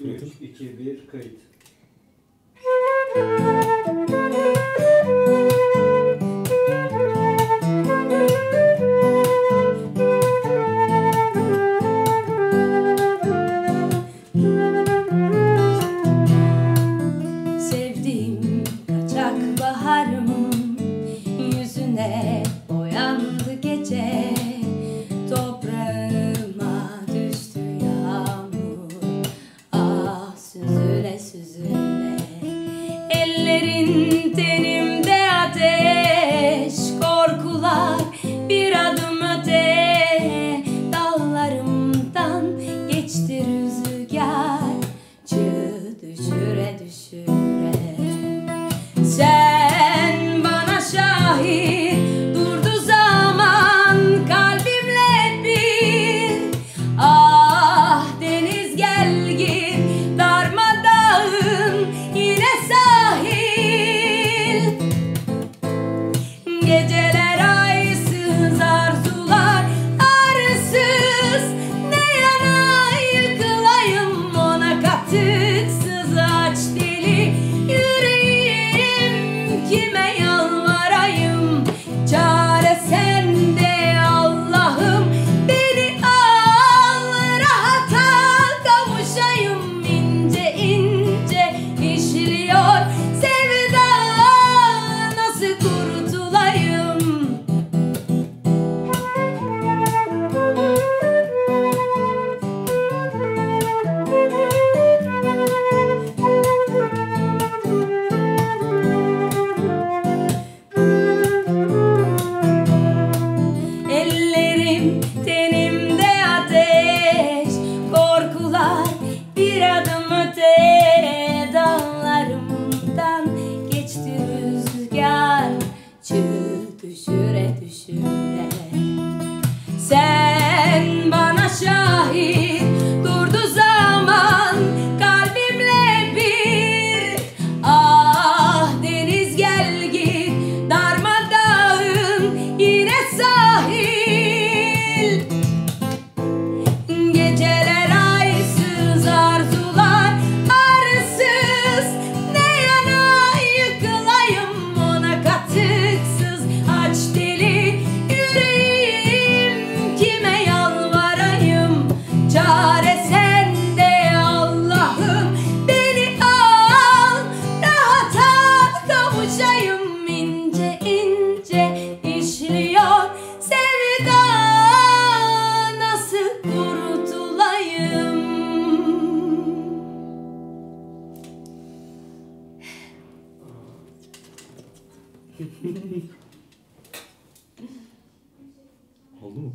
3, 2, 1, kayıt. Senin ateş Korkular bir adım öte. Dallarımdan geçti rüzgar Çığ düşüre düşüre. Sen düşüre Sen bana şahit Oldu mu?